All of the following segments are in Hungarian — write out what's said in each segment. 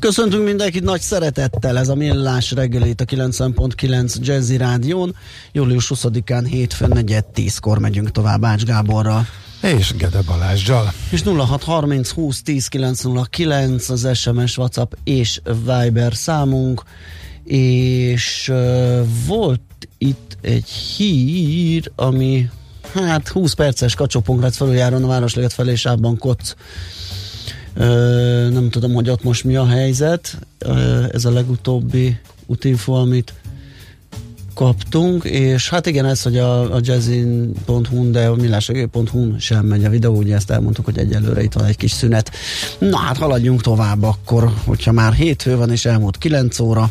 Köszöntünk mindenkit nagy szeretettel, ez a Millás reggelét a 90.9 Jazzy Rádión. Július 20-án hétfőn 4-10-kor megyünk tovább Ács Gáborral. És Gede Balázsjal. És 0630 20 10 909 az SMS, WhatsApp és Viber számunk. És uh, volt itt egy hír, ami hát 20 perces kacsópongrác felüljáron a Városleget felé sávban Koc Ö, nem tudom, hogy ott most mi a helyzet. Ez a legutóbbi útinfo, amit kaptunk, és hát igen, ez, hogy a, a jazzin.hu, de a millásegő.hu sem megy a videó, ugye ezt elmondtuk, hogy egyelőre itt van egy kis szünet. Na hát haladjunk tovább akkor, hogyha már hétfő van és elmúlt 9 óra.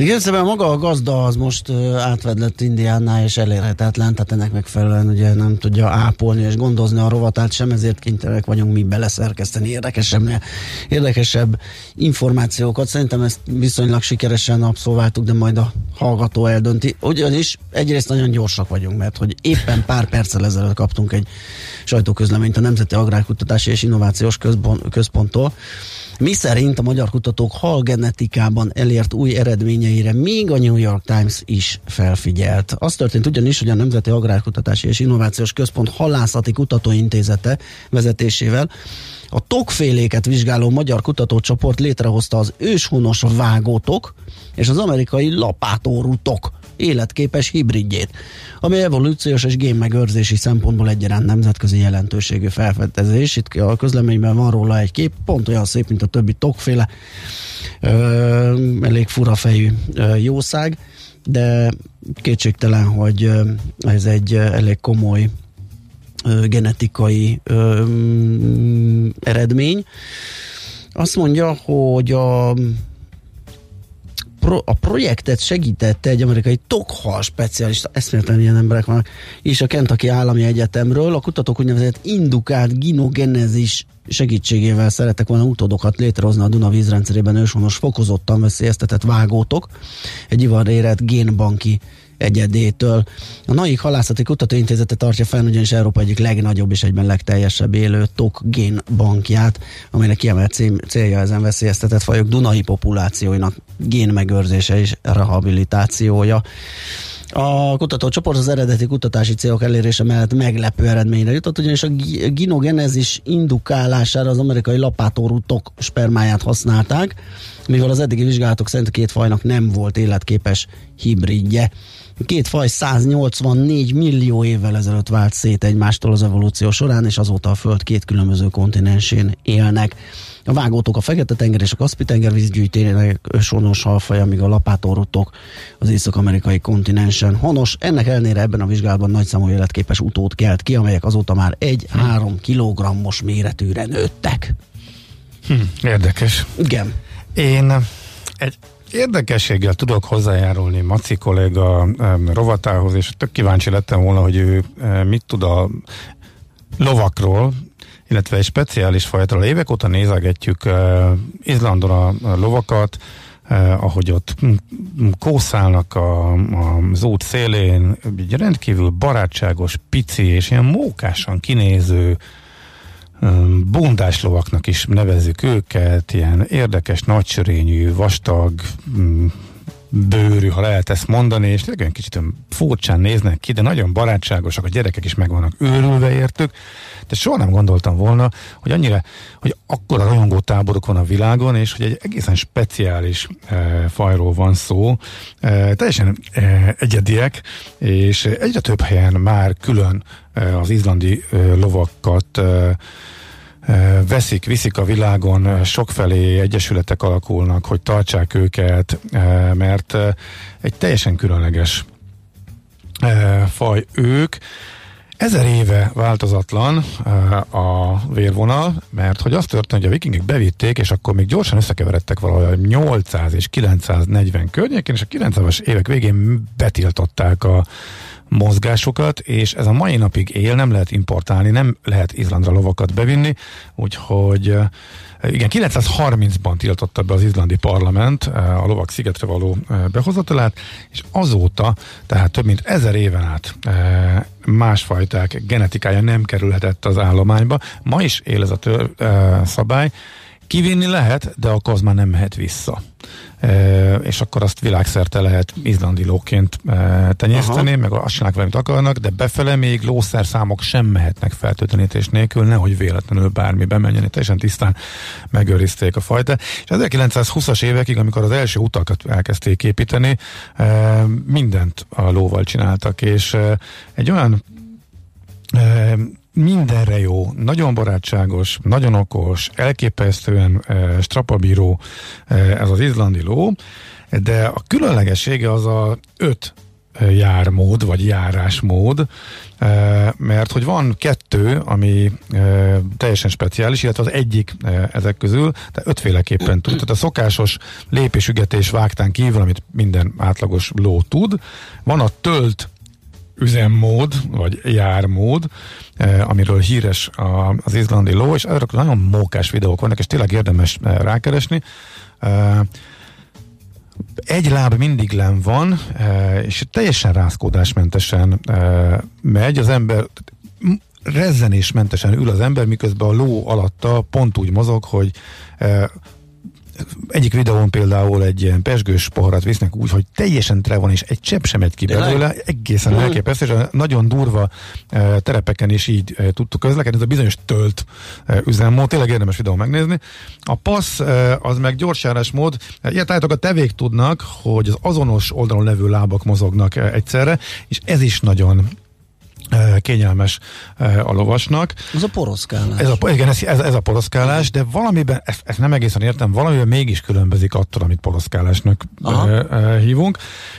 Igen, szóval maga a gazda az most átvedlett Indiánná és elérhetetlen, tehát ennek megfelelően ugye nem tudja ápolni és gondozni a rovatát sem, ezért kénytelenek vagyunk mi beleszerkeszteni érdekesebb, érdekesebb információkat. Szerintem ezt viszonylag sikeresen abszolváltuk, de majd a hallgató eldönti. Ugyanis egyrészt nagyon gyorsak vagyunk, mert hogy éppen pár perccel ezelőtt kaptunk egy sajtóközleményt a Nemzeti Agrárkutatási és Innovációs Központtól, mi szerint a magyar kutatók halgenetikában elért új eredményeire még a New York Times is felfigyelt. Az történt ugyanis, hogy a Nemzeti Agrárkutatási és Innovációs Központ Halászati Kutatóintézete vezetésével a tokféléket vizsgáló magyar kutatócsoport létrehozta az őshonos vágótok és az amerikai lapátórútok életképes hibridjét, ami evolúciós és génmegőrzési szempontból egyaránt nemzetközi jelentőségű felfedezés. Itt a közleményben van róla egy kép, pont olyan szép, mint a többi tokféle, ö, elég fura ö, jószág, de kétségtelen, hogy ez egy elég komoly genetikai ö, eredmény. Azt mondja, hogy a pro, a projektet segítette egy amerikai tokhal specialista, eszméletlen ilyen emberek vannak, és a Kentucky Állami Egyetemről a kutatók úgynevezett indukált ginogenezis segítségével szeretek volna utódokat létrehozni a Duna vízrendszerében őshonos fokozottan veszélyeztetett vágótok, egy ivarérett génbanki egyedétől. A NAIK Halászati Kutatóintézete tartja fenn ugyanis Európa egyik legnagyobb és egyben legteljesebb élő tok génbankját, amelynek kiemelt célja ezen veszélyeztetett fajok Dunai populációinak génmegőrzése és rehabilitációja. A kutatócsoport az eredeti kutatási célok elérése mellett meglepő eredményre jutott, ugyanis a ginogenezis indukálására az amerikai lapátórutok spermáját használták, mivel az eddigi vizsgálatok szerint két fajnak nem volt életképes hibridje. Két faj 184 millió évvel ezelőtt vált szét egymástól az evolúció során, és azóta a Föld két különböző kontinensén élnek. A vágótok a Fekete-tenger és a Kaspi-tenger vízgyűjtének őshonos halfaja, míg a lapátorutok az észak-amerikai kontinensen honos. Ennek ellenére ebben a vizsgálatban nagyszámú életképes utót kelt ki, amelyek azóta már egy-három kilogrammos méretűre nőttek. Hm, érdekes. Igen. Én egy érdekességgel tudok hozzájárulni Maci kolléga rovatához, és tök kíváncsi lettem volna, hogy ő mit tud a lovakról, illetve egy speciális fajtról. Évek óta nézegetjük Izlandon a lovakat, ahogy ott kószálnak a, az út szélén, egy rendkívül barátságos, pici és ilyen mókásan kinéző bundás lovaknak is nevezzük őket, ilyen érdekes, nagysörényű, vastag, bőrű, ha lehet ezt mondani, és tényleg kicsit furcsán néznek ki, de nagyon barátságosak, a gyerekek is meg vannak őrülve értük, de soha nem gondoltam volna, hogy annyira, hogy akkora rajongó táborok van a világon, és hogy egy egészen speciális e, fajról van szó, e, teljesen e, egyediek, és egyre több helyen már külön az izlandi lovakat veszik, viszik a világon, sokfelé egyesületek alakulnak, hogy tartsák őket, mert egy teljesen különleges faj ők. Ezer éve változatlan a vérvonal, mert hogy az történt, hogy a vikingek bevitték, és akkor még gyorsan összekeveredtek valahol 800 és 940 környékén, és a 90-es évek végén betiltották a mozgásokat, és ez a mai napig él, nem lehet importálni, nem lehet Izlandra lovakat bevinni, úgyhogy eh, igen, 930-ban tiltotta be az izlandi parlament eh, a lovak szigetre való eh, behozatalát, és azóta, tehát több mint ezer éven át másfajták genetikája nem kerülhetett az állományba. Ma is él ez a tör, szabály, Kivinni lehet, de akkor az már nem mehet vissza. És akkor azt világszerte lehet izlandi lóként tenyészteni, Aha. meg azt csinálják valamit akarnak, de befele még lószerszámok sem mehetnek feltöltenítés nélkül, nehogy véletlenül bármi bemenjen, teljesen tisztán megőrizték a fajta. És 1920-as évekig, amikor az első utakat elkezdték építeni, mindent a lóval csináltak, és egy olyan mindenre jó, nagyon barátságos, nagyon okos, elképesztően e, strapabíró e, ez az izlandi ló, de a különlegessége az a öt jármód, vagy járásmód, mert hogy van kettő, ami teljesen speciális, illetve az egyik ezek közül, de ötféleképpen tud. Tehát a szokásos lépésügetés vágtán kívül, amit minden átlagos ló tud, van a tölt üzemmód, vagy jármód, eh, amiről híres az izlandi ló, és ezek nagyon mókás videók vannak, és tényleg érdemes eh, rákeresni. Eh, egy láb mindig len van, és teljesen rázkódásmentesen megy, az ember rezzenésmentesen ül az ember, miközben a ló alatta pont úgy mozog, hogy egyik videón például egy ilyen pesgős poharat visznek úgy, hogy teljesen tre van, és egy csepp sem egy ki belőle, egészen uh-huh. elképesztő, és nagyon durva uh, terepeken is így uh, tudtuk közlekedni, ez a bizonyos tölt uh, üzemmód, tényleg érdemes videó megnézni. A passz az meg gyorsjárás mód, ilyet állítok, a tevék tudnak, hogy az azonos oldalon levő lábak mozognak egyszerre, és ez is nagyon kényelmes a lovasnak. Ez a poroszkálás. Ez a, igen, ez, ez, ez a poroszkálás, de valamiben, ezt, ezt nem egészen értem, valamiben mégis különbözik attól, amit poroszkálásnak Aha. hívunk,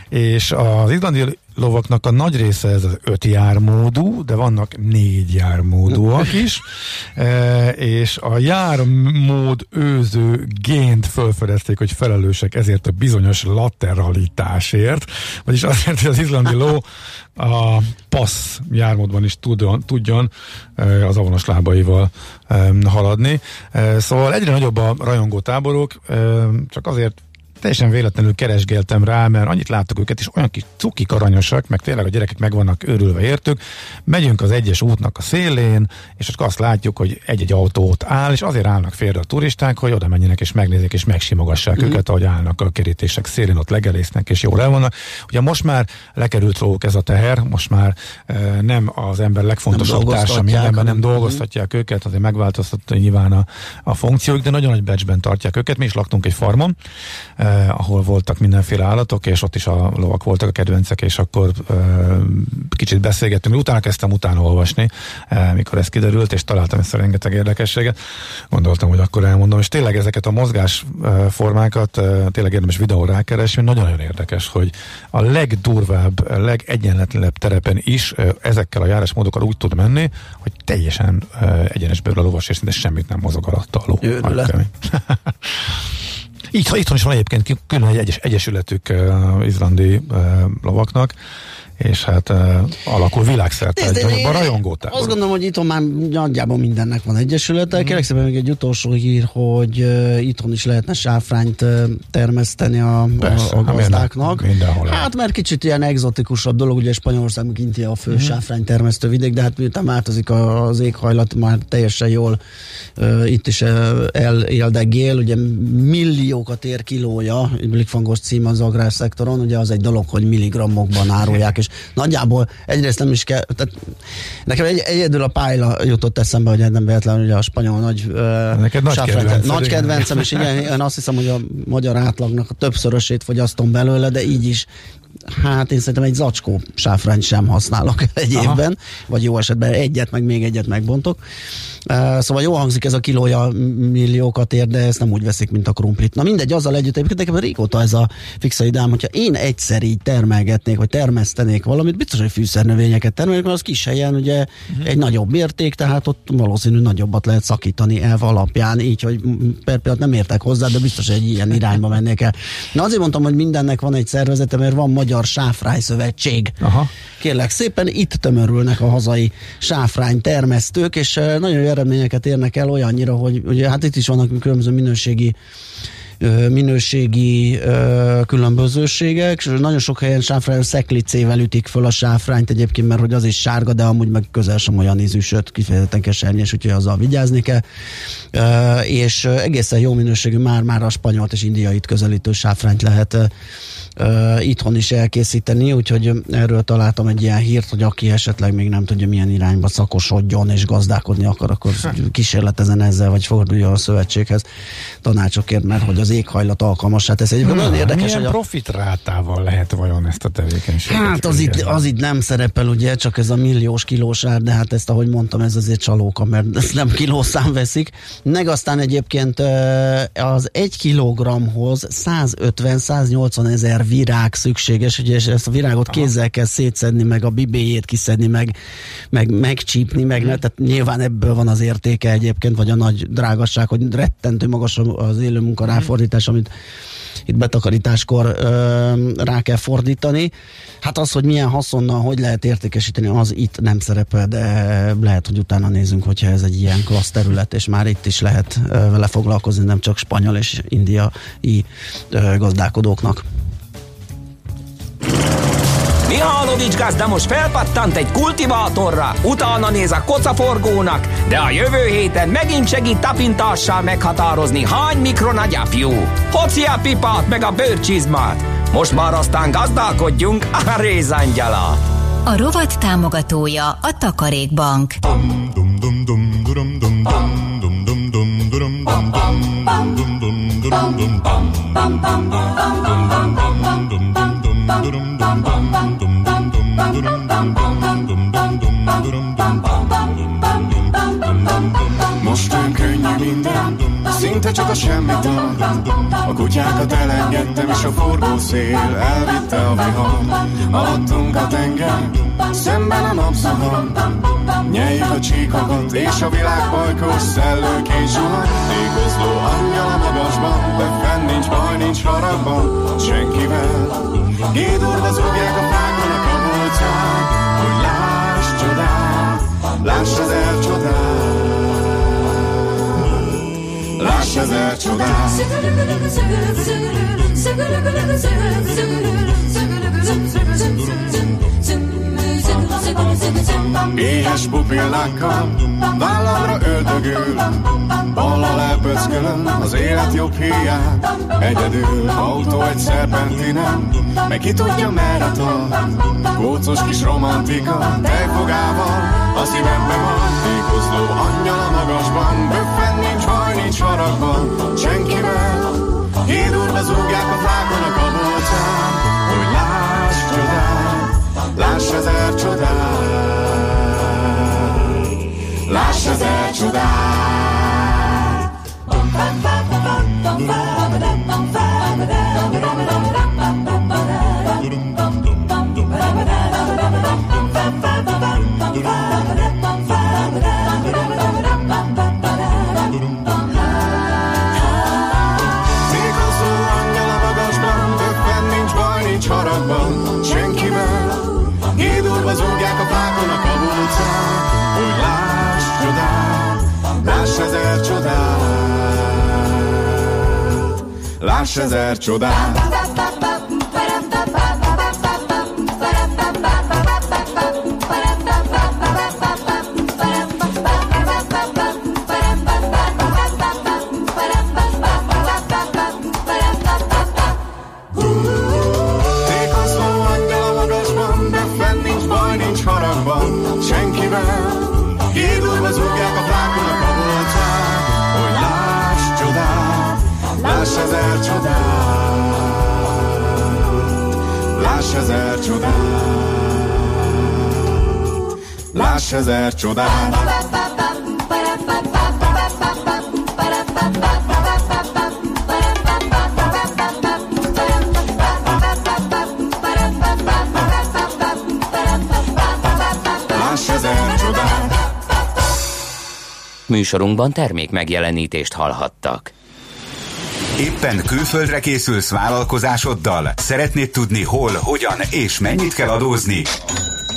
és az izlandi lovaknak a nagy része ez az öt jármódú, de vannak négy jármódúak is, e, és a jármód őző gént felfedezték, hogy felelősek ezért a bizonyos lateralitásért, vagyis azért, hogy az izlandi ló a passz jármódban is tudjon, tudjon e, az avonos lábaival e, haladni. E, szóval egyre nagyobb a rajongó táborok, csak azért teljesen véletlenül keresgéltem rá, mert annyit láttuk őket, és olyan kis cukik aranyosak, meg tényleg a gyerekek meg vannak őrülve értük. Megyünk az egyes útnak a szélén, és akkor azt látjuk, hogy egy-egy autó ott áll, és azért állnak félre a turisták, hogy oda menjenek és megnézik, és megsimogassák mm. őket, ahogy állnak a kerítések szélén, ott legelésznek, és jól el vannak. Ugye most már lekerült róluk ez a teher, most már e, nem az ember legfontosabb társa mindenben, nem dolgoztatják mm. őket, azért megváltoztatta nyilván a, a funkcióik, de nagyon nagy becsben tartják őket. Mi is laktunk egy farmon, e, eh, ahol voltak mindenféle állatok, és ott is a lovak voltak a kedvencek, és akkor eh, kicsit beszélgettünk. Utána kezdtem utána olvasni, eh, mikor ez kiderült, és találtam ezt a rengeteg érdekességet. Gondoltam, hogy akkor elmondom, és tényleg ezeket a mozgás eh, eh, tényleg érdemes videó rákeresni, nagyon-nagyon érdekes, hogy a legdurvább, legegyenletlenebb terepen is eh, ezekkel a járásmódokkal úgy tud menni, hogy teljesen eh, egyenesből a lovas, és szinte semmit nem mozog alatta a ló. Így, itthon is van egyébként külön egy egyes, egyesületük uh, izlandi uh, lovaknak, és hát uh, alakul világszerte egy nagyobb rajongótábor. Azt gondolom, hogy itthon már nagyjából mindennek van egyesülete. Mm. Kérlek szépen még egy utolsó hír, hogy uh, itthon is lehetne sáfrányt uh, termeszteni a, Persze, a, a gazdáknak. Mindenhol hát mert kicsit ilyen egzotikusabb dolog, ugye Spanyolország kinti a fő mm. sáfrány termesztő vidék, de hát miután változik az éghajlat, már teljesen jól uh, itt is uh, eléldegél, ugye milliókat ér kilója, Blikfangos cím az agrárszektoron, ugye az egy dolog, hogy milligrammokban árulják, és nagyjából egyrészt nem is kell, tehát nekem egy, egyedül a pályla jutott eszembe, hogy nem véletlenül ugye a spanyol nagy Neked nagy, kedvenced, nagy kedvencem, és igen, én azt hiszem, hogy a magyar átlagnak a többszörösét fogyasztom belőle, de így is hát én szerintem egy zacskó sáfrányt sem használok egy Aha. évben, vagy jó esetben egyet, meg még egyet megbontok. Uh, szóval jó hangzik ez a kilója milliókat ér, de ezt nem úgy veszik, mint a krumplit. Na mindegy, azzal együtt, egyébként nekem régóta ez a fixa idám, hogyha én egyszer így termelgetnék, vagy termesztenék valamit, biztos, hogy fűszernövényeket termelnék, mert az kis helyen ugye uh-huh. egy nagyobb mérték, tehát ott valószínű nagyobbat lehet szakítani elv alapján, így, hogy per pillanat nem értek hozzá, de biztos, hogy egy ilyen irányba mennék el. Na azért mondtam, hogy mindennek van egy szervezete, mert van Magyar Sáfrány Szövetség. Aha. Kérlek szépen, itt tömörülnek a hazai sáfrány termesztők, és nagyon jó eredményeket érnek el olyannyira, hogy ugye hát itt is vannak különböző minőségi minőségi különbözőségek, és nagyon sok helyen sáfrány szeklicével ütik föl a sáfrányt egyébként, mert hogy az is sárga, de amúgy meg közel sem olyan ízű, sőt kifejezetten kesernyés, úgyhogy azzal vigyázni kell. És egészen jó minőségű már-már a spanyolt és indiait közelítő sáfrányt lehet uh, itthon is elkészíteni, úgyhogy erről találtam egy ilyen hírt, hogy aki esetleg még nem tudja milyen irányba szakosodjon és gazdálkodni akar, akkor kísérletezen ezzel, vagy fordulja a szövetséghez tanácsokért, mert hogy az éghajlat alkalmas. Hát ez egy nagyon hmm, érdekes. Milyen hogy a... profit rátával lehet vajon ezt a tevékenységet? Hát az itt, az itt nem szerepel, ugye, csak ez a milliós kilós ár, de hát ezt, ahogy mondtam, ez azért csalóka, mert ezt nem kilószám veszik. Meg aztán egyébként az egy kilogramhoz 150-180 ezer ezer virág szükséges, ugye, és ezt a virágot Aha. kézzel kell szétszedni, meg a bibéjét kiszedni, meg, meg megcsípni, meg ne, tehát nyilván ebből van az értéke egyébként, vagy a nagy drágasság, hogy rettentő magas az élő munka mhm. ráfordítás, amit itt betakarításkor ö, rá kell fordítani. Hát az, hogy milyen haszonnal, hogy lehet értékesíteni, az itt nem szerepel, de lehet, hogy utána nézünk, hogyha ez egy ilyen klassz terület, és már itt is lehet vele foglalkozni, nem csak spanyol és indiai gazdálkodóknak. Mihálovics gazda most felpattant egy kultivátorra, utána néz a kocaforgónak, de a jövő héten megint segít tapintással meghatározni, hány mikron a gyapjú. Hoci a pipát meg a bőrcsizmát. Most már aztán gazdálkodjunk a rézangyala. A rovat támogatója a Takarékbank. Most minden, szinte csak a semmit A kutyákat elengedtem, és a forgó szél elvitte a vihar. Alattunk a tenger, szemben a napszahar. Nyeljük a csíkokat, és a világ bajkos szellők és zsuhar. Ékozló angyal a magasban, de fenn nincs baj, nincs haragban, senkivel. Gédorva zúgják a fákon a kabolcán, hogy láss csodát, láss ezer csodát. Láss ezer csodát. Éhes pupillákkal vállamra öldögül Ballal elpöckölöm az élet jobb hiány Egyedül autó egy szerpentinen Meg ki tudja merre tart Kócos kis romantika Tejfogával a szívemben van Tékozló angyal a magasban Böffen nincs baj, nincs haragban senkivel. Jédurba zúgják a fákonak a boltján, hogy láss csodát, láss ezer csodát, láss ezer csodát. Bum, bum, bum, bum, bum, bum, bum, bum, bum, bum, bum, bum, csarnokban, senkivel. Gédulva zúgják a fákon a kabócát, hogy láss csodát, láss ezer csodát. Láss ezer csodát. Láss ezer csodát. Műsorunkban termék megjelenítést hallhattak. Éppen külföldre készülsz vállalkozásoddal? Szeretnéd tudni hol, hogyan és mennyit kell adózni?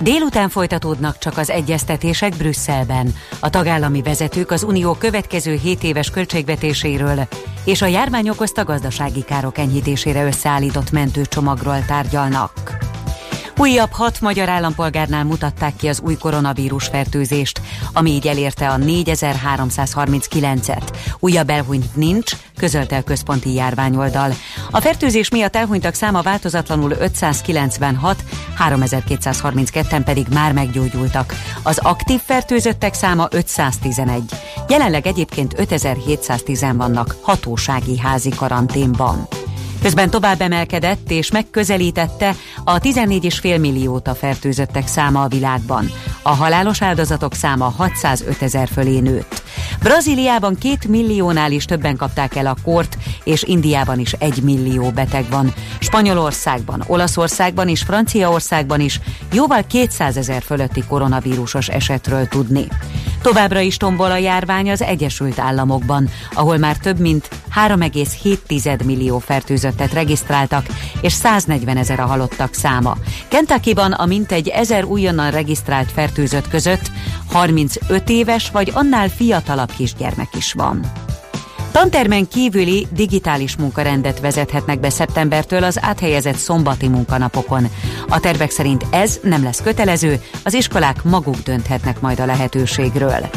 Délután folytatódnak csak az egyeztetések Brüsszelben. A tagállami vezetők az unió következő 7 éves költségvetéséről és a járvány okozta gazdasági károk enyhítésére összeállított mentőcsomagról tárgyalnak. Újabb hat magyar állampolgárnál mutatták ki az új koronavírus fertőzést, ami így elérte a 4339-et. Újabb elhunyt nincs, közölte a központi járványoldal. A fertőzés miatt elhunytak száma változatlanul 596, 3232-en pedig már meggyógyultak. Az aktív fertőzöttek száma 511. Jelenleg egyébként 5710 vannak hatósági házi karanténban. Közben tovább emelkedett és megközelítette a 14,5 milliót a fertőzöttek száma a világban. A halálos áldozatok száma 605 ezer fölé nőtt. Brazíliában két milliónál is többen kapták el a kort, és Indiában is egy millió beteg van. Spanyolországban, Olaszországban és Franciaországban is jóval 200 ezer fölötti koronavírusos esetről tudni. Továbbra is tombol a járvány az Egyesült Államokban, ahol már több mint 3,7 millió fertőzöttet regisztráltak, és 140 ezer a halottak száma. Kentuckyban a mintegy ezer újonnan regisztrált fertőzött között 35 éves vagy annál fiatalabb kisgyermek is van. Tantermen kívüli digitális munkarendet vezethetnek be szeptembertől az áthelyezett szombati munkanapokon. A tervek szerint ez nem lesz kötelező, az iskolák maguk dönthetnek majd a lehetőségről.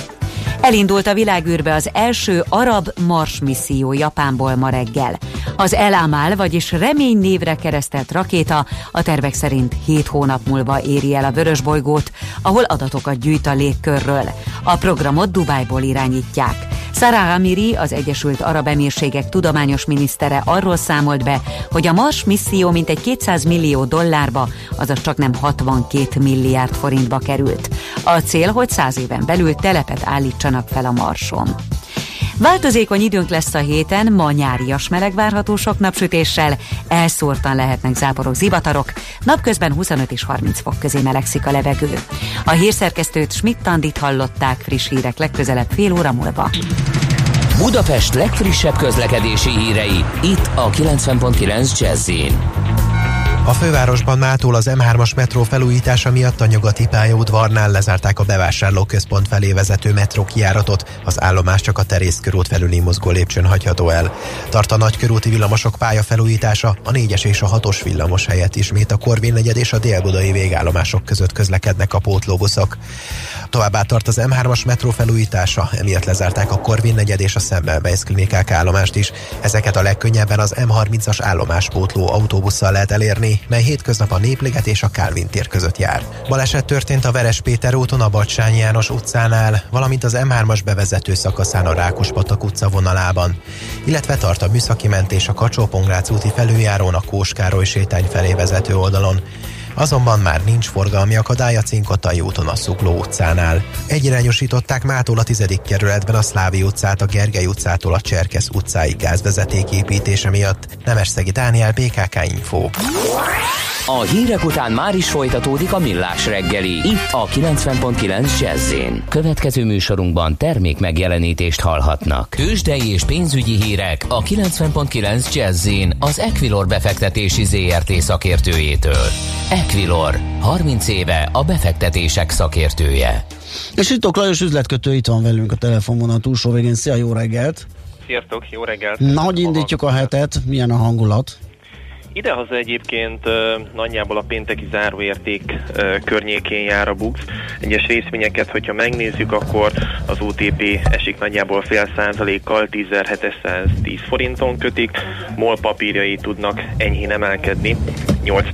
Elindult a világűrbe az első arab Mars misszió Japánból ma reggel. Az El Amal, vagyis remény névre keresztelt rakéta a tervek szerint 7 hónap múlva éri el a vörös bolygót, ahol adatokat gyűjt a légkörről. A programot Dubájból irányítják. Sarah Amiri, az Egyesült Arab Emírségek tudományos minisztere arról számolt be, hogy a Mars misszió mintegy 200 millió dollárba, azaz csak nem 62 milliárd forintba került. A cél, hogy 100 éven belül telepet állítsanak fel a Marson. Változékony időnk lesz a héten, ma nyárias meleg várható sok napsütéssel, elszórtan lehetnek záporok, zivatarok, napközben 25 és 30 fok közé melegszik a levegő. A hírszerkesztőt Schmidt-Tandit hallották friss hírek legközelebb fél óra múlva. Budapest legfrissebb közlekedési hírei, itt a 90.9 Jazzin. A fővárosban mától az M3-as metró felújítása miatt a nyugati pályaudvarnál lezárták a bevásárlóközpont felé vezető metró kiáratot, az állomás csak a Terész körút felüli mozgó lépcsőn hagyható el. Tart a nagykörúti villamosok pálya felújítása, a 4-es és a 6-os villamos helyett ismét a Korvin negyed és a délbudai végállomások között közlekednek a pótlóbuszok. Továbbá tart az M3-as metró felújítása, emiatt lezárták a Korvin negyed és a Semmelweis klinikák állomást is. Ezeket a legkönnyebben az M30-as állomáspótló autóbusszal lehet elérni, mely hétköznap a Népliget és a Kálvin tér között jár. Baleset történt a Veres Péter úton a Bacsányi János utcánál, valamint az M3-as bevezető szakaszán a Rákospatak utca vonalában, illetve tart a műszaki mentés a kacsó úti felüljárón a Kóskároly sétány felé vezető oldalon. Azonban már nincs forgalmi akadály a Cinkotai úton a Szukló utcánál. Egyirányosították mától a 10. kerületben a Szlávi utcát a Gergely utcától a Cserkesz utcáig gázvezeték építése miatt. Nemesszegi Dániel, BKK Info. A hírek után már is folytatódik a millás reggeli, itt a 90.9 jazz Következő műsorunkban termék megjelenítést hallhatnak. Kősdei és pénzügyi hírek a 90.9 jazz az Equilor befektetési ZRT szakértőjétől. Equilor, 30 éve a befektetések szakértője. És itt Lajos üzletkötő itt van velünk a telefonvonal túlsó végén. Szia, jó reggelt! Sziasztok, jó reggelt! Na, hogy indítjuk a hetet? Milyen a hangulat? Idehaza egyébként nagyjából a pénteki záróérték környékén jár a BUX. Egyes részvényeket, hogyha megnézzük, akkor az OTP esik nagyjából fél százalékkal, 10.710 forinton kötik, MOL papírjai tudnak enyhén emelkedni, 8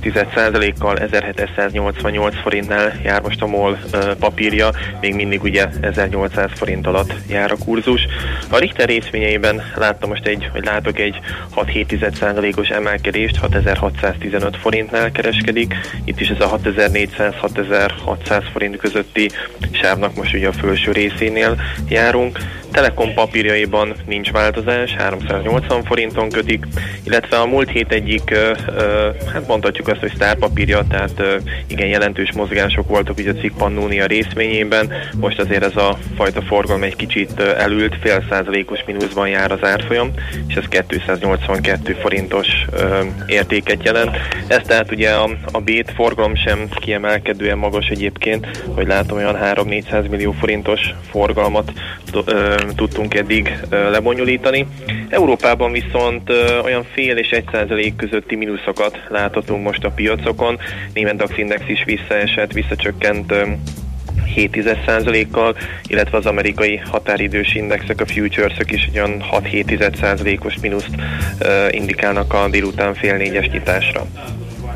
kal 1788 forintnál jár most a MOL papírja, még mindig ugye 1800 forint alatt jár a kurzus. A Richter részvényeiben láttam most egy, vagy látok egy 6-7 os emelkedést, 6615 forintnál kereskedik. Itt is ez a 6400-6600 forint közötti sávnak most ugye a felső részénél járunk. Telekom papírjaiban nincs változás, 380 forinton kötik, illetve a múlt hét egyik, hát mondhatjuk azt, hogy sztárpapírja, tehát igen jelentős mozgások voltak ugye a cikk részvényében, most azért ez a fajta forgalom egy kicsit elült, fél százalékos mínuszban jár az árfolyam, és ez 282 forintos értéket jelent. Ez tehát ugye a, a bét forgalom sem kiemelkedően magas egyébként, hogy látom olyan 3-400 millió forintos forgalmat tudtunk eddig lebonyolítani. Európában viszont olyan fél és egy százalék közötti mínuszokat láthatunk most a piacokon. Német DAX index is visszaesett, visszacsökkent 7%-kal, illetve az amerikai határidős indexek, a futures is olyan 6-7%-os mínuszt indikálnak a délután fél négyes nyitásra.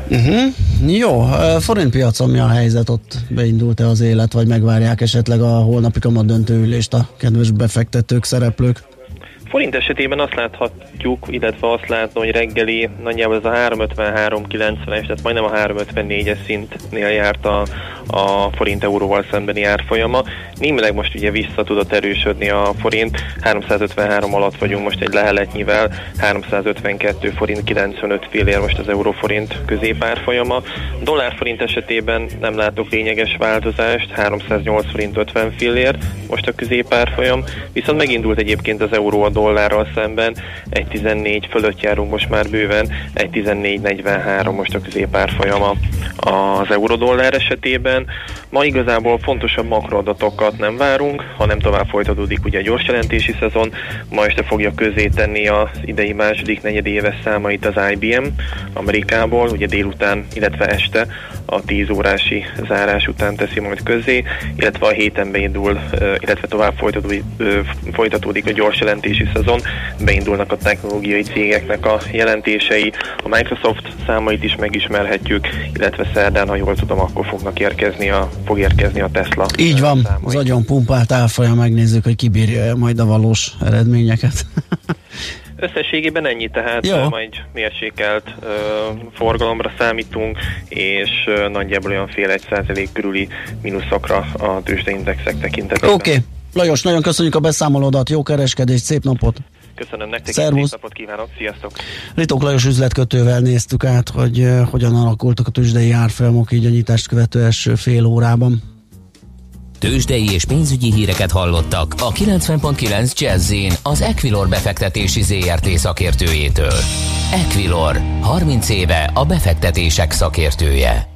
Uh-huh. Jó, forintpiacon mi a helyzet? Ott beindult-e az élet, vagy megvárják esetleg a holnapi kamat döntőülést a kedves befektetők, szereplők? Forint esetében azt láthatjuk, illetve azt látni, hogy reggeli nagyjából ez a 353.90-es, tehát majdnem a 354-es szintnél járt a, a forint euróval szembeni árfolyama. Némileg most ugye vissza tudott erősödni a forint, 353 alatt vagyunk most egy leheletnyivel, 352 forint 95 fillér most az euróforint középárfolyama. Dollár forint esetében nem látok lényeges változást, 308 forint 50 fillér most a középárfolyam, viszont megindult egyébként az euró a dollárral szemben, 1.14 fölött járunk most már bőven, 1.14.43 most a középárfolyama az euró-dollár esetében. Ma igazából fontosabb makroadatokat nem várunk, hanem tovább folytatódik ugye a gyors jelentési szezon. Ma este fogja közé tenni az idei második negyedéves számait az IBM Amerikából, ugye délután, illetve este a 10 órási zárás után teszi majd közé, illetve a héten beindul, illetve tovább folytatódik, folytatódik a gyors jelentési szezon, beindulnak a technológiai cégeknek a jelentései, a Microsoft számait is megismerhetjük, illetve szerdán, ha jól tudom, akkor fognak érkezni a, fog érkezni a Tesla Így van, számait. az agyon pumpált álfolyam, megnézzük, hogy kibírja majd a valós eredményeket. Összességében ennyi, tehát Jó. majd mérsékelt uh, forgalomra számítunk, és uh, nagyjából olyan fél egy százalék körüli mínuszokra a tőzsdeindexek tekintetében. Oké, okay. Lajos, nagyon köszönjük a beszámolódat, jó kereskedést, szép napot! Köszönöm nektek, Szervusz. szép napot kívánok, sziasztok! Ritók Lajos üzletkötővel néztük át, hogy uh, hogyan alakultak a tőzsdei árfolyamok így a nyitást követő első fél órában. Tőzsdei és pénzügyi híreket hallottak a 90.9 jazz az Equilor befektetési ZRT szakértőjétől. Equilor, 30 éve a befektetések szakértője.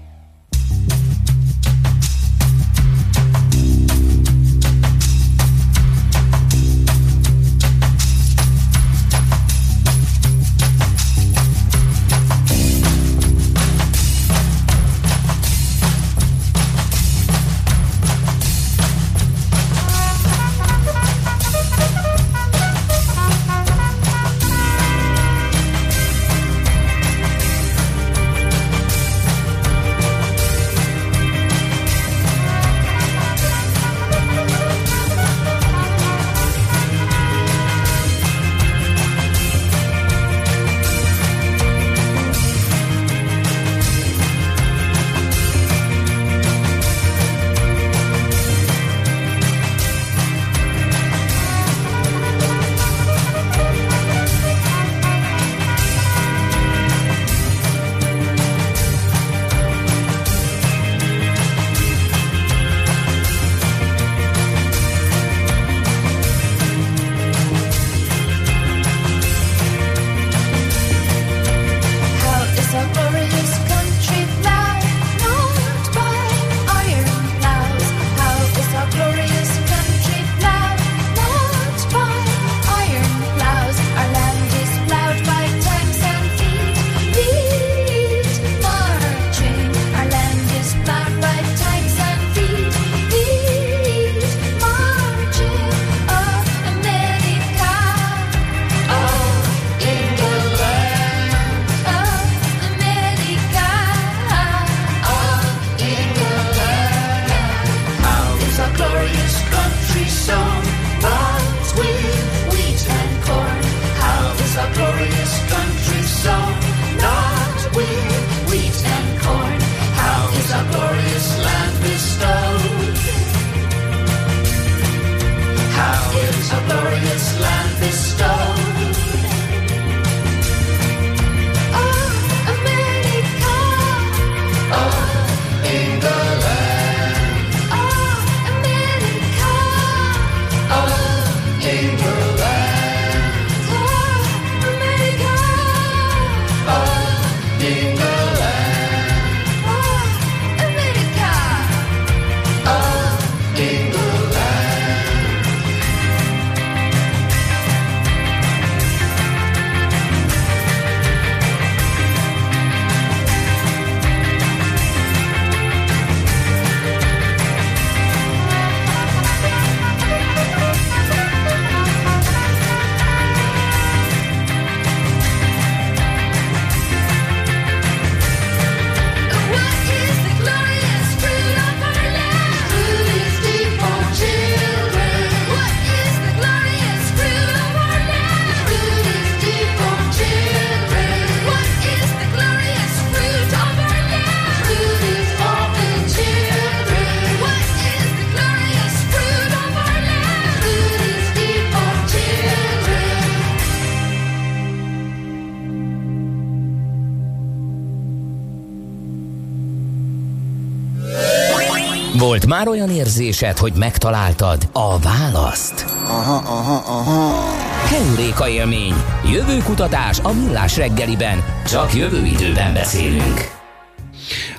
Már olyan érzésed, hogy megtaláltad a választ? Aha, aha, aha. Heuréka élmény. Jövő kutatás a millás reggeliben. Csak jövő időben beszélünk.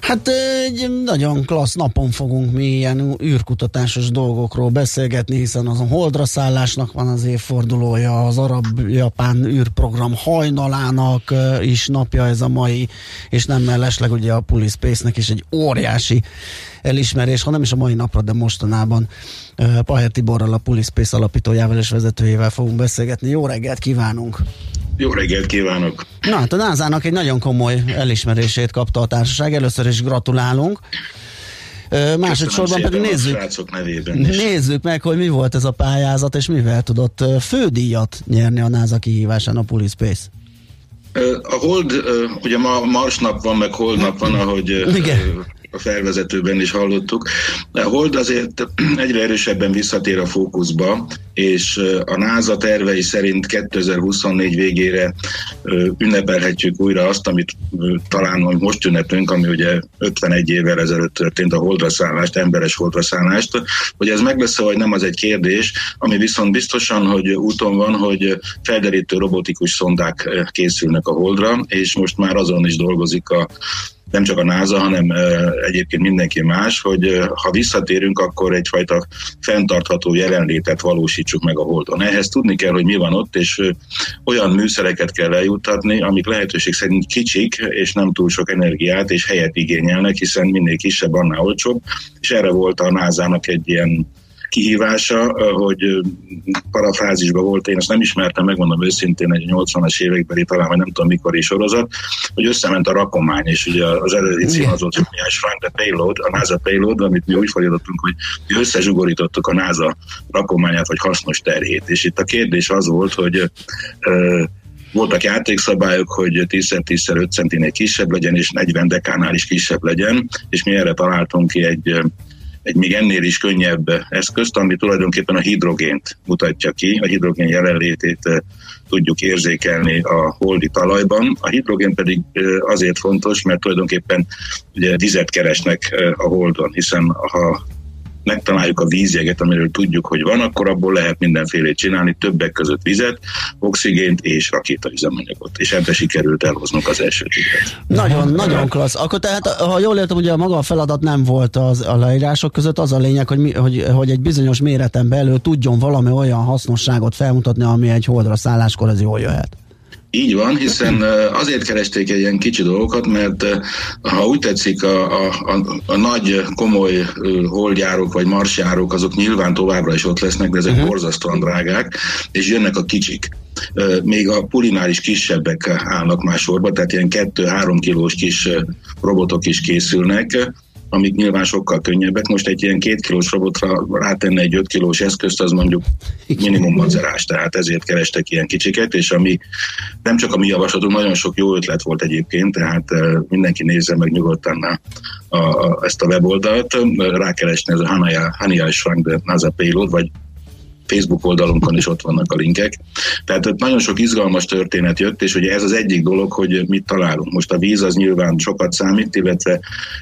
Hát egy nagyon klassz napon fogunk mi ilyen űrkutatásos dolgokról beszélgetni, hiszen az a holdra szállásnak van az évfordulója, az arab-japán űrprogram hajnalának is napja ez a mai, és nem mellesleg ugye a Puli Space-nek is egy óriási elismerés, ha nem is a mai napra, de mostanában Paher Tiborral, a Puli Space alapítójával és vezetőjével fogunk beszélgetni. Jó reggelt kívánunk! Jó reggelt kívánok! Na hát a NASA-nak egy nagyon komoly elismerését kapta a társaság, először is gratulálunk. Másodszorban pedig nézzük, nézzük meg, hogy mi volt ez a pályázat, és mivel tudott fődíjat nyerni a NASA kihívásán a Puli Space. A Hold, ugye ma Mars nap van, meg Hold nap van, ahogy Igen a felvezetőben is hallottuk. De a Hold azért egyre erősebben visszatér a fókuszba, és a NASA tervei szerint 2024 végére ünnepelhetjük újra azt, amit talán most ünnepünk, ami ugye 51 évvel ezelőtt történt a holdra szállást, emberes holdra szállást. Hogy ez meg lesz vagy nem, az egy kérdés, ami viszont biztosan, hogy úton van, hogy felderítő robotikus szondák készülnek a holdra, és most már azon is dolgozik a nem csak a NASA, hanem egyébként mindenki más, hogy ha visszatérünk, akkor egyfajta fenntartható jelenlétet valósítsuk meg a Holdon. Ehhez tudni kell, hogy mi van ott, és olyan műszereket kell eljuttatni, amik lehetőség szerint kicsik, és nem túl sok energiát és helyet igényelnek, hiszen minél kisebb, annál olcsóbb, és erre volt a NASA-nak egy ilyen kihívása, hogy parafrázisban volt, én ezt nem ismertem, megmondom őszintén, egy 80-as évekbeli, talán vagy nem tudom mikor is sorozat, hogy összement a rakomány, és ugye az eredeti cím az volt, hogy Find the Payload, a NASA Payload, amit mi úgy fordítottunk, hogy összezsugorítottuk a NASA rakományát, vagy hasznos terhét. És itt a kérdés az volt, hogy voltak játékszabályok, hogy 10x10 5 centinél kisebb legyen, és 40 dekánál is kisebb legyen, és mi erre találtunk ki egy egy még ennél is könnyebb eszközt, ami tulajdonképpen a hidrogént mutatja ki, a hidrogén jelenlétét eh, tudjuk érzékelni a holdi talajban. A hidrogén pedig eh, azért fontos, mert tulajdonképpen ugye vizet keresnek eh, a holdon, hiszen ha megtaláljuk a vízjeget, amiről tudjuk, hogy van, akkor abból lehet mindenfélét csinálni, többek között vizet, oxigént és rakétaüzemanyagot. És ebbe sikerült elhoznunk az első tüzet. Nagyon, nagyon klassz. Akkor tehát, ha jól értem, ugye maga a feladat nem volt az a leírások között, az a lényeg, hogy, mi, hogy, hogy egy bizonyos méreten belül tudjon valami olyan hasznosságot felmutatni, ami egy holdra szálláskor az jól jöhet. Így van, hiszen azért keresték egy ilyen kicsi dolgokat, mert ha úgy tetszik, a, a, a, a nagy, komoly holdjárók vagy marsjárók, azok nyilván továbbra is ott lesznek, de ezek uh-huh. borzasztóan drágák, és jönnek a kicsik. Még a pulinál is kisebbek állnak más sorba, tehát ilyen 2-3 kilós kis robotok is készülnek, amik nyilván sokkal könnyebbek. Most egy ilyen két kilós robotra rátenni egy öt kilós eszközt, az mondjuk minimum mazerás, tehát ezért kerestek ilyen kicsiket, és ami nem csak a mi javaslatunk, nagyon sok jó ötlet volt egyébként, tehát mindenki nézze meg nyugodtan a, a, ezt a weboldalt, rákeresni ez a Hania, Hania Shrunk the NASA Payload, vagy Facebook oldalunkon is ott vannak a linkek. Tehát ott nagyon sok izgalmas történet jött, és ugye ez az egyik dolog, hogy mit találunk. Most a víz az nyilván sokat számít, illetve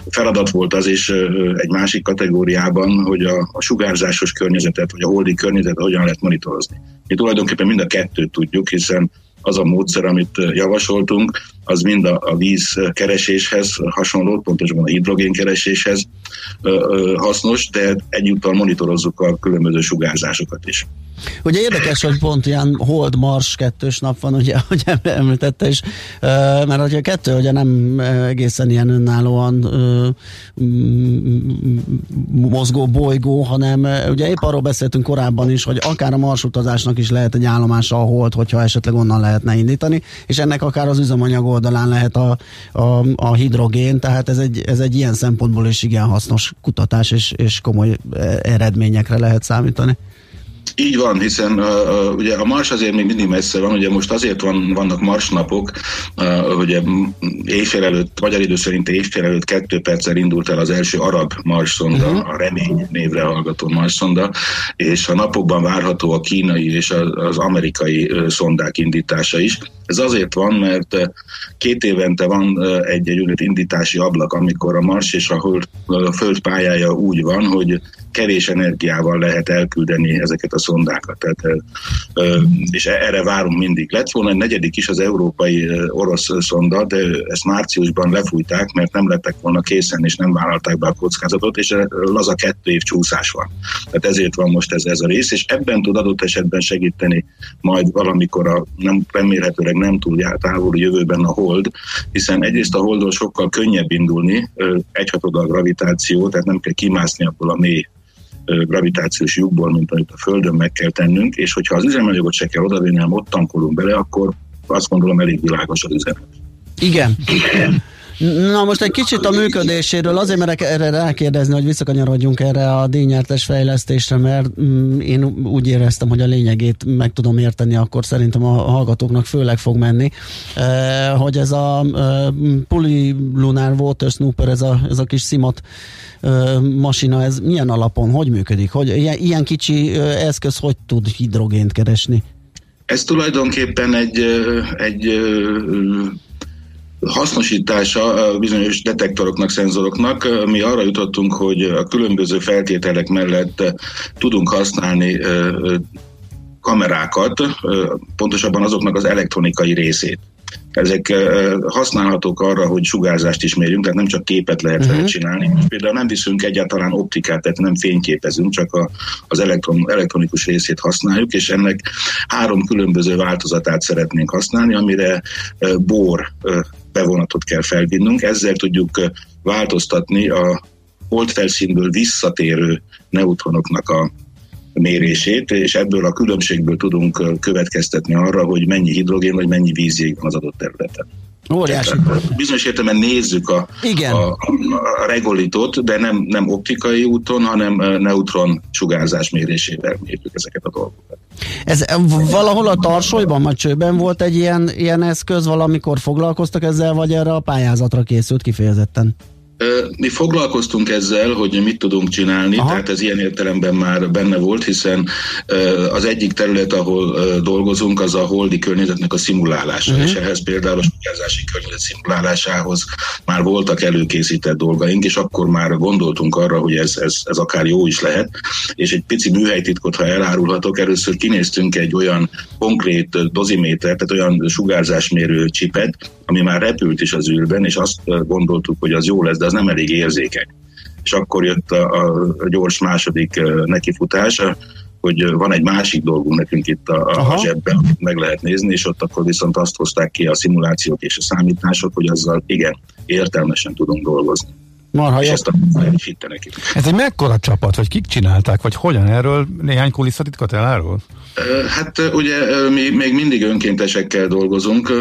feladat volt az is egy másik kategóriában, hogy a, a sugárzásos környezetet, vagy a holdi környezetet hogyan lehet monitorozni. Mi tulajdonképpen mind a kettőt tudjuk, hiszen az a módszer, amit javasoltunk, az mind a, a víz kereséshez hasonló, pontosabban a hidrogén kereséshez hasznos, de egyúttal monitorozzuk a különböző sugárzásokat is. Ugye érdekes, hogy pont ilyen hold mars kettős nap van, ugye, hogy említette is, mert ugye a kettő ugye nem egészen ilyen önállóan mozgó bolygó, hanem ugye épp arról beszéltünk korábban is, hogy akár a mars utazásnak is lehet egy állomása a hold, hogyha esetleg onnan lehetne indítani, és ennek akár az üzemanyag oldalán lehet a, a, a hidrogén, tehát ez egy, ez egy ilyen szempontból is igen hasznos kutatás, és, és komoly eredményekre lehet számítani. Így van, hiszen uh, ugye a Mars azért még mindig messze van, ugye most azért van, vannak Mars napok, uh, ugye éjfél előtt, magyar idő szerint éjfél előtt kettő perccel indult el az első arab Mars szonda, uh-huh. a Remény névre hallgató Mars szonda, és a napokban várható a kínai és az, az amerikai szondák indítása is. Ez azért van, mert két évente van egy, egy indítási ablak, amikor a Mars és a, Föld pályája úgy van, hogy kevés energiával lehet elküldeni ezeket a szondákat. Tehát, és e-, erre várunk mindig. Lett volna egy negyedik is az európai orosz szonda, de ezt márciusban lefújták, mert nem lettek volna készen, és nem vállalták be a kockázatot, és laza kettő év csúszás van. Tehát ezért van most ez, ez a rész, és ebben tud adott esetben segíteni majd valamikor a nem, remélhetőleg nem túl távoli jövőben a hold, hiszen egyrészt a holdon sokkal könnyebb indulni, egyhatod a gravitáció, tehát nem kell kimászni abból a mély gravitációs lyukból, mint amit a Földön meg kell tennünk, és hogyha az üzemanyagot se kell odavinni, hanem ott tankolunk bele, akkor azt gondolom elég világos az üzenet. Igen. Na most egy kicsit a működéséről, azért merek erre rákérdezni, hogy visszakanyarodjunk erre a díjnyertes fejlesztésre, mert mm, én úgy éreztem, hogy a lényegét meg tudom érteni, akkor szerintem a hallgatóknak főleg fog menni, eh, hogy ez a eh, Lunar Water Snooper, ez a, ez a kis szimat eh, masina, ez milyen alapon, hogy működik? Hogy ilyen, ilyen kicsi eszköz hogy tud hidrogént keresni? Ez tulajdonképpen egy, egy hasznosítása bizonyos detektoroknak, szenzoroknak. Mi arra jutottunk, hogy a különböző feltételek mellett tudunk használni kamerákat, pontosabban azoknak az elektronikai részét. Ezek használhatók arra, hogy sugárzást is mérjünk, tehát nem csak képet lehet uh-huh. csinálni. Például nem viszünk egyáltalán optikát, tehát nem fényképezünk, csak a, az elektron, elektronikus részét használjuk, és ennek három különböző változatát szeretnénk használni, amire bor bevonatot kell felvinnünk, ezzel tudjuk változtatni a holdfelszínből visszatérő neutronoknak a mérését, és ebből a különbségből tudunk következtetni arra, hogy mennyi hidrogén vagy mennyi vízjég van az adott területen. Óriási. bizonyos értelemben nézzük a, Igen. a, a regolitot, de nem, nem optikai úton, hanem neutron sugárzás mérésével mérjük ezeket a dolgokat. Ez valahol a tarsolyban, vagy csőben volt egy ilyen, ilyen eszköz, valamikor foglalkoztak ezzel, vagy erre a pályázatra készült kifejezetten? Mi foglalkoztunk ezzel, hogy mit tudunk csinálni, Aha. tehát ez ilyen értelemben már benne volt, hiszen az egyik terület, ahol dolgozunk, az a holdi környezetnek a szimulálása, uh-huh. és ehhez például a sugárzási környezet szimulálásához már voltak előkészített dolgaink, és akkor már gondoltunk arra, hogy ez, ez, ez akár jó is lehet, és egy pici műhelytitkot, ha elárulhatok, először kinéztünk egy olyan konkrét doziméter, tehát olyan sugárzásmérő csipet, ami már repült is az űrben, és azt gondoltuk, hogy az jó lesz, de az nem elég érzékeny. És akkor jött a, a gyors második nekifutás, hogy van egy másik dolgunk nekünk itt a, a zsebben, amit meg lehet nézni, és ott akkor viszont azt hozták ki a szimulációk és a számítások, hogy azzal igen, értelmesen tudunk dolgozni. Marha és ezt is hitte nekik. Ez egy mekkora csapat, vagy kik csinálták, vagy hogyan? Erről néhány kulisszatitkot elárul? Hát ugye mi még mindig önkéntesekkel dolgozunk,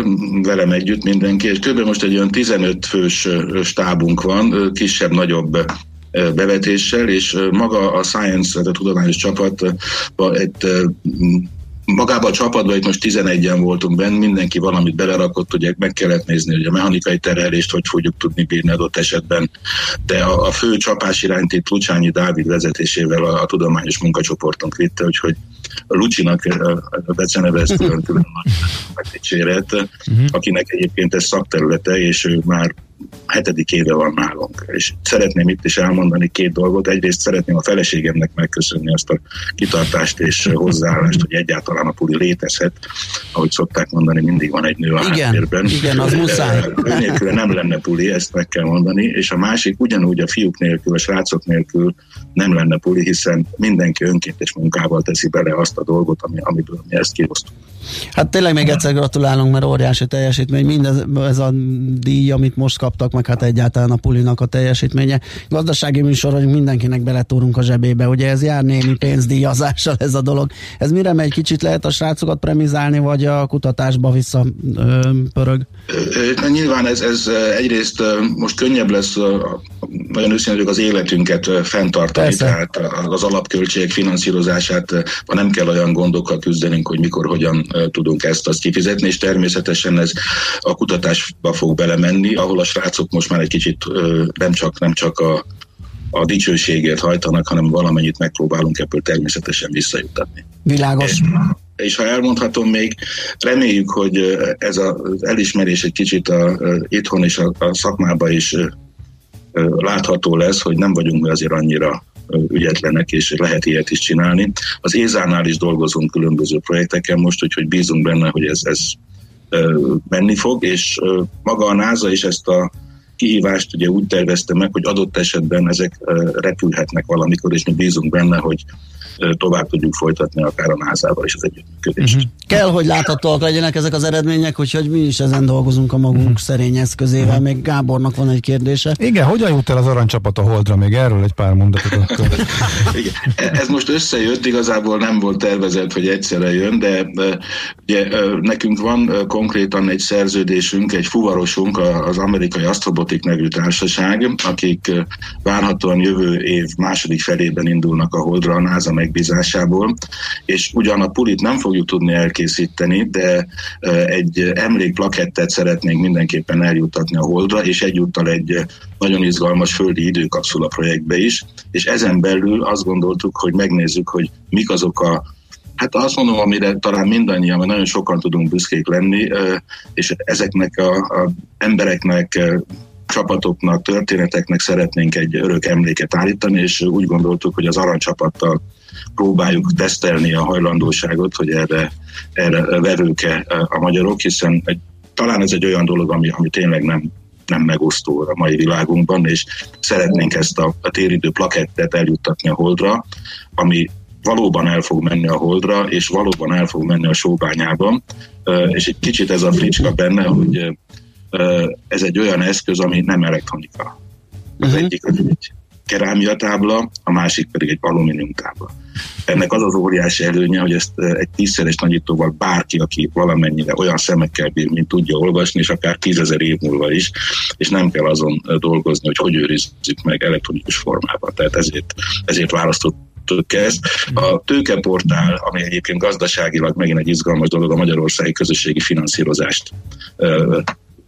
velem együtt mindenki, és kb. most egy olyan 15 fős stábunk van, kisebb-nagyobb bevetéssel, és maga a Science, a tudományos csapat egy magában a csapatban itt most 11-en voltunk benne, mindenki valamit belerakott, ugye meg kellett nézni, hogy a mechanikai terhelést hogy fogjuk tudni bírni adott esetben, de a, a fő csapás irányt itt Lucsányi Dávid vezetésével a, a tudományos munkacsoportunk vitte, úgyhogy Lucsinak beceneve ezt külön külön megdicséret, uh-huh. akinek egyébként ez szakterülete, és ő már hetedik éve van nálunk. És szeretném itt is elmondani két dolgot. Egyrészt szeretném a feleségemnek megköszönni azt a kitartást és hozzáállást, hogy egyáltalán a puli létezhet. Ahogy szokták mondani, mindig van egy nő a igen, háttérben. Igen, az muszáj. Ő nélkül nem lenne puli, ezt meg kell mondani. És a másik, ugyanúgy a fiúk nélkül, a srácok nélkül nem lenne puli, hiszen mindenki önkéntes munkával teszi bele azt a dolgot, ami, amiből mi ezt kihoztuk. Hát tényleg még egyszer gratulálunk, mert óriási teljesítmény. Mindez ez a díj, amit most kaptak, meg hát egyáltalán a pulinak a teljesítménye. Gazdasági műsor, hogy mindenkinek beletúrunk a zsebébe, ugye ez jár némi pénzdíjazással ez a dolog. Ez mire megy? Kicsit lehet a srácokat premizálni, vagy a kutatásba vissza ö? Nyilván ez, ez egyrészt most könnyebb lesz nagyon őszintén az életünket fenntartani, Persze. tehát az alapköltségek finanszírozását, ha nem kell olyan gondokkal küzdenünk, hogy mikor, hogyan tudunk ezt azt kifizetni, és természetesen ez a kutatásba fog belemenni, ahol a srácok most már egy kicsit nem csak, nem csak a, a dicsőségért hajtanak, hanem valamennyit megpróbálunk ebből természetesen visszajutatni. Világos. És ha elmondhatom még, reméljük, hogy ez az elismerés egy kicsit a, a itthon és a, a szakmában is látható lesz, hogy nem vagyunk mi azért annyira ügyetlenek, és lehet ilyet is csinálni. Az Ézánál is dolgozunk különböző projekteken most, úgyhogy bízunk benne, hogy ez, ez menni fog, és maga a NASA is ezt a kihívást ugye úgy tervezte meg, hogy adott esetben ezek repülhetnek valamikor, és mi bízunk benne, hogy tovább tudjuk folytatni akár a NASA-val is az együttműködést. Uh-huh. Kell, hogy láthatóak legyenek ezek az eredmények, úgyhogy mi is ezen dolgozunk a magunk uh-huh. szerény eszközével. Uh-huh. Még Gábornak van egy kérdése. Igen, hogyan jut el az aranycsapat a Holdra? Még erről egy pár mondatot. Igen. E, ez most összejött, igazából nem volt tervezett, hogy egyszerre jön, de ugye nekünk van konkrétan egy szerződésünk, egy fuvarosunk, az amerikai Astrobotik nevű társaság, akik várhatóan jövő év második felében indulnak a Holdra a NASA megbízásából, és ugyan a pulit nem fogjuk tudni elkészíteni, de egy emlékplakettet szeretnénk mindenképpen eljutatni a Holdra, és egyúttal egy nagyon izgalmas földi időkapszula projektbe is, és ezen belül azt gondoltuk, hogy megnézzük, hogy mik azok a Hát azt mondom, amire talán mindannyian, mert nagyon sokan tudunk büszkék lenni, és ezeknek a, a embereknek, csapatoknak, történeteknek szeretnénk egy örök emléket állítani, és úgy gondoltuk, hogy az aranycsapattal próbáljuk tesztelni a hajlandóságot, hogy erre, erre vevőke a magyarok, hiszen egy, talán ez egy olyan dolog, ami, ami tényleg nem, nem megosztó a mai világunkban, és szeretnénk ezt a, a téridő plakettet eljuttatni a Holdra, ami valóban el fog menni a Holdra, és valóban el fog menni a sóbányában, és egy kicsit ez a fricska benne, hogy ez egy olyan eszköz, ami nem elektronika. Az uh-huh. egyik az egy kerámia tábla, a másik pedig egy alumínium tábla. Ennek az az óriási előnye, hogy ezt egy tízszeres nagyítóval bárki, aki valamennyire olyan szemekkel bír, mint tudja olvasni, és akár tízezer év múlva is, és nem kell azon dolgozni, hogy hogy őrizzük meg elektronikus formában. Tehát ezért, ezért választott ezt. A tőkeportál, ami egyébként gazdaságilag megint egy izgalmas dolog, a magyarországi közösségi finanszírozást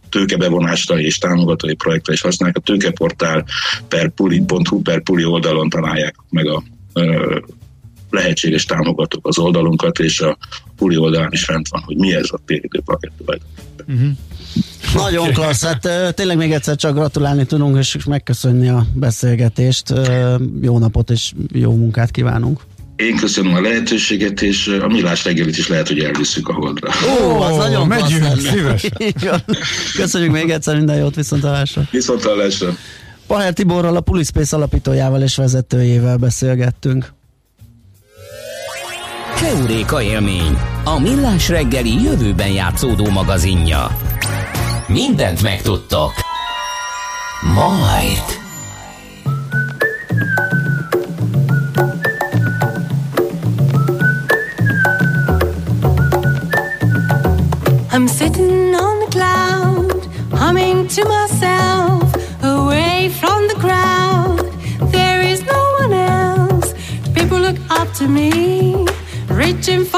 tőkebevonásra és támogatói projektre is használják. A tőkeportál per puli.hu per puli oldalon találják meg a ö, lehetséges támogatók az oldalunkat, és a puli oldalán is fent van, hogy mi ez a térítő pakett Uh-huh. Nagyon klassz, hát tényleg még egyszer csak gratulálni tudunk, és megköszönni a beszélgetést. Jó napot és jó munkát kívánunk! Én köszönöm a lehetőséget, és a millás reggelit is lehet, hogy elviszük a holdra. Ó, az nagyon megyünk, szíves. Köszönjük még egyszer, minden jót, viszontalásra. Viszontalásra. Paher Tiborral, a Pulispace alapítójával és vezetőjével beszélgettünk. Keuréka élmény, a millás reggeli jövőben játszódó magazinja. Mindent megtudtok. Majd. Christian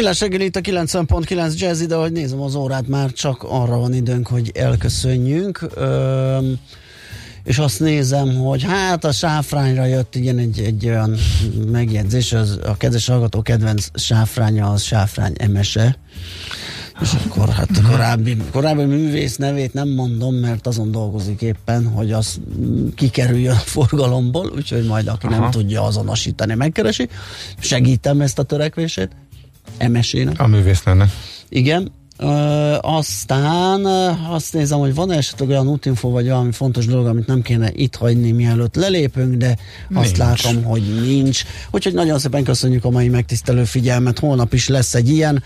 millás reggel itt a 90.9 Jazz de hogy nézem az órát, már csak arra van időnk, hogy elköszönjünk. Ö, és azt nézem, hogy hát a sáfrányra jött igen egy, egy olyan megjegyzés, az, a kedves hallgató kedvenc sáfránya az sáfrány emese. És akkor hát a korábbi, korábbi művész nevét nem mondom, mert azon dolgozik éppen, hogy az kikerüljön a forgalomból, úgyhogy majd aki Aha. nem tudja azonosítani, megkeresi. Segítem ezt a törekvését. Emesének. A művésznőnek. Igen, Ö, aztán azt nézem, hogy van esetleg olyan útinfo, vagy valami fontos dolog, amit nem kéne itt hagyni, mielőtt lelépünk, de nincs. azt látom, hogy nincs. Úgyhogy nagyon szépen köszönjük a mai megtisztelő figyelmet. Holnap is lesz egy ilyen,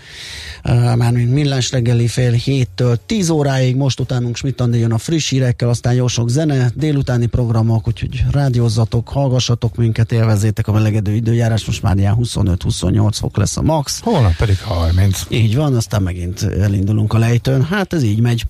mármint millás reggeli fél héttől 10 óráig, most utánunk Schmidt jön a friss hírekkel, aztán jó sok zene, délutáni programok, úgyhogy rádiózzatok, hallgassatok minket, élvezétek a melegedő időjárás, most már ilyen 25-28 fok lesz a max. Holnap pedig 30. Így van, aztán megint elindulunk a lejtőn. Hát ez így megy.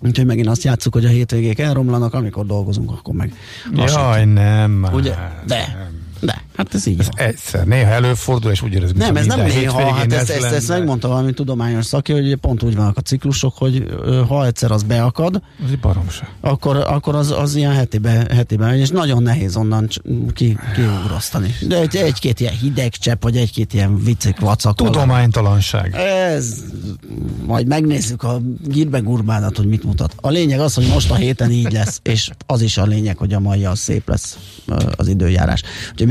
Úgyhogy megint azt játszuk, hogy a hétvégék elromlanak, amikor dolgozunk, akkor meg... Jaj, nem. Ugye? De. Nem. De, hát ez így ez van. Egyszer, néha előfordul, és úgy érezzük, Nem, ez nem néha, hát ezt, ezt, ezt megmondta valami tudományos szaki, hogy pont úgy vannak a ciklusok, hogy ha egyszer az beakad, az baromság. Akkor, akkor az, az ilyen hetibe, hetibe és nagyon nehéz onnan ki, kiugrasztani. De egy, egy-két ilyen hideg csepp, vagy egy-két ilyen viccik vacak. Tudománytalanság. Ez, majd megnézzük a Gírbe Gurbánat, hogy mit mutat. A lényeg az, hogy most a héten így lesz, és az is a lényeg, hogy a mai az szép lesz az időjárás. Úgyhogy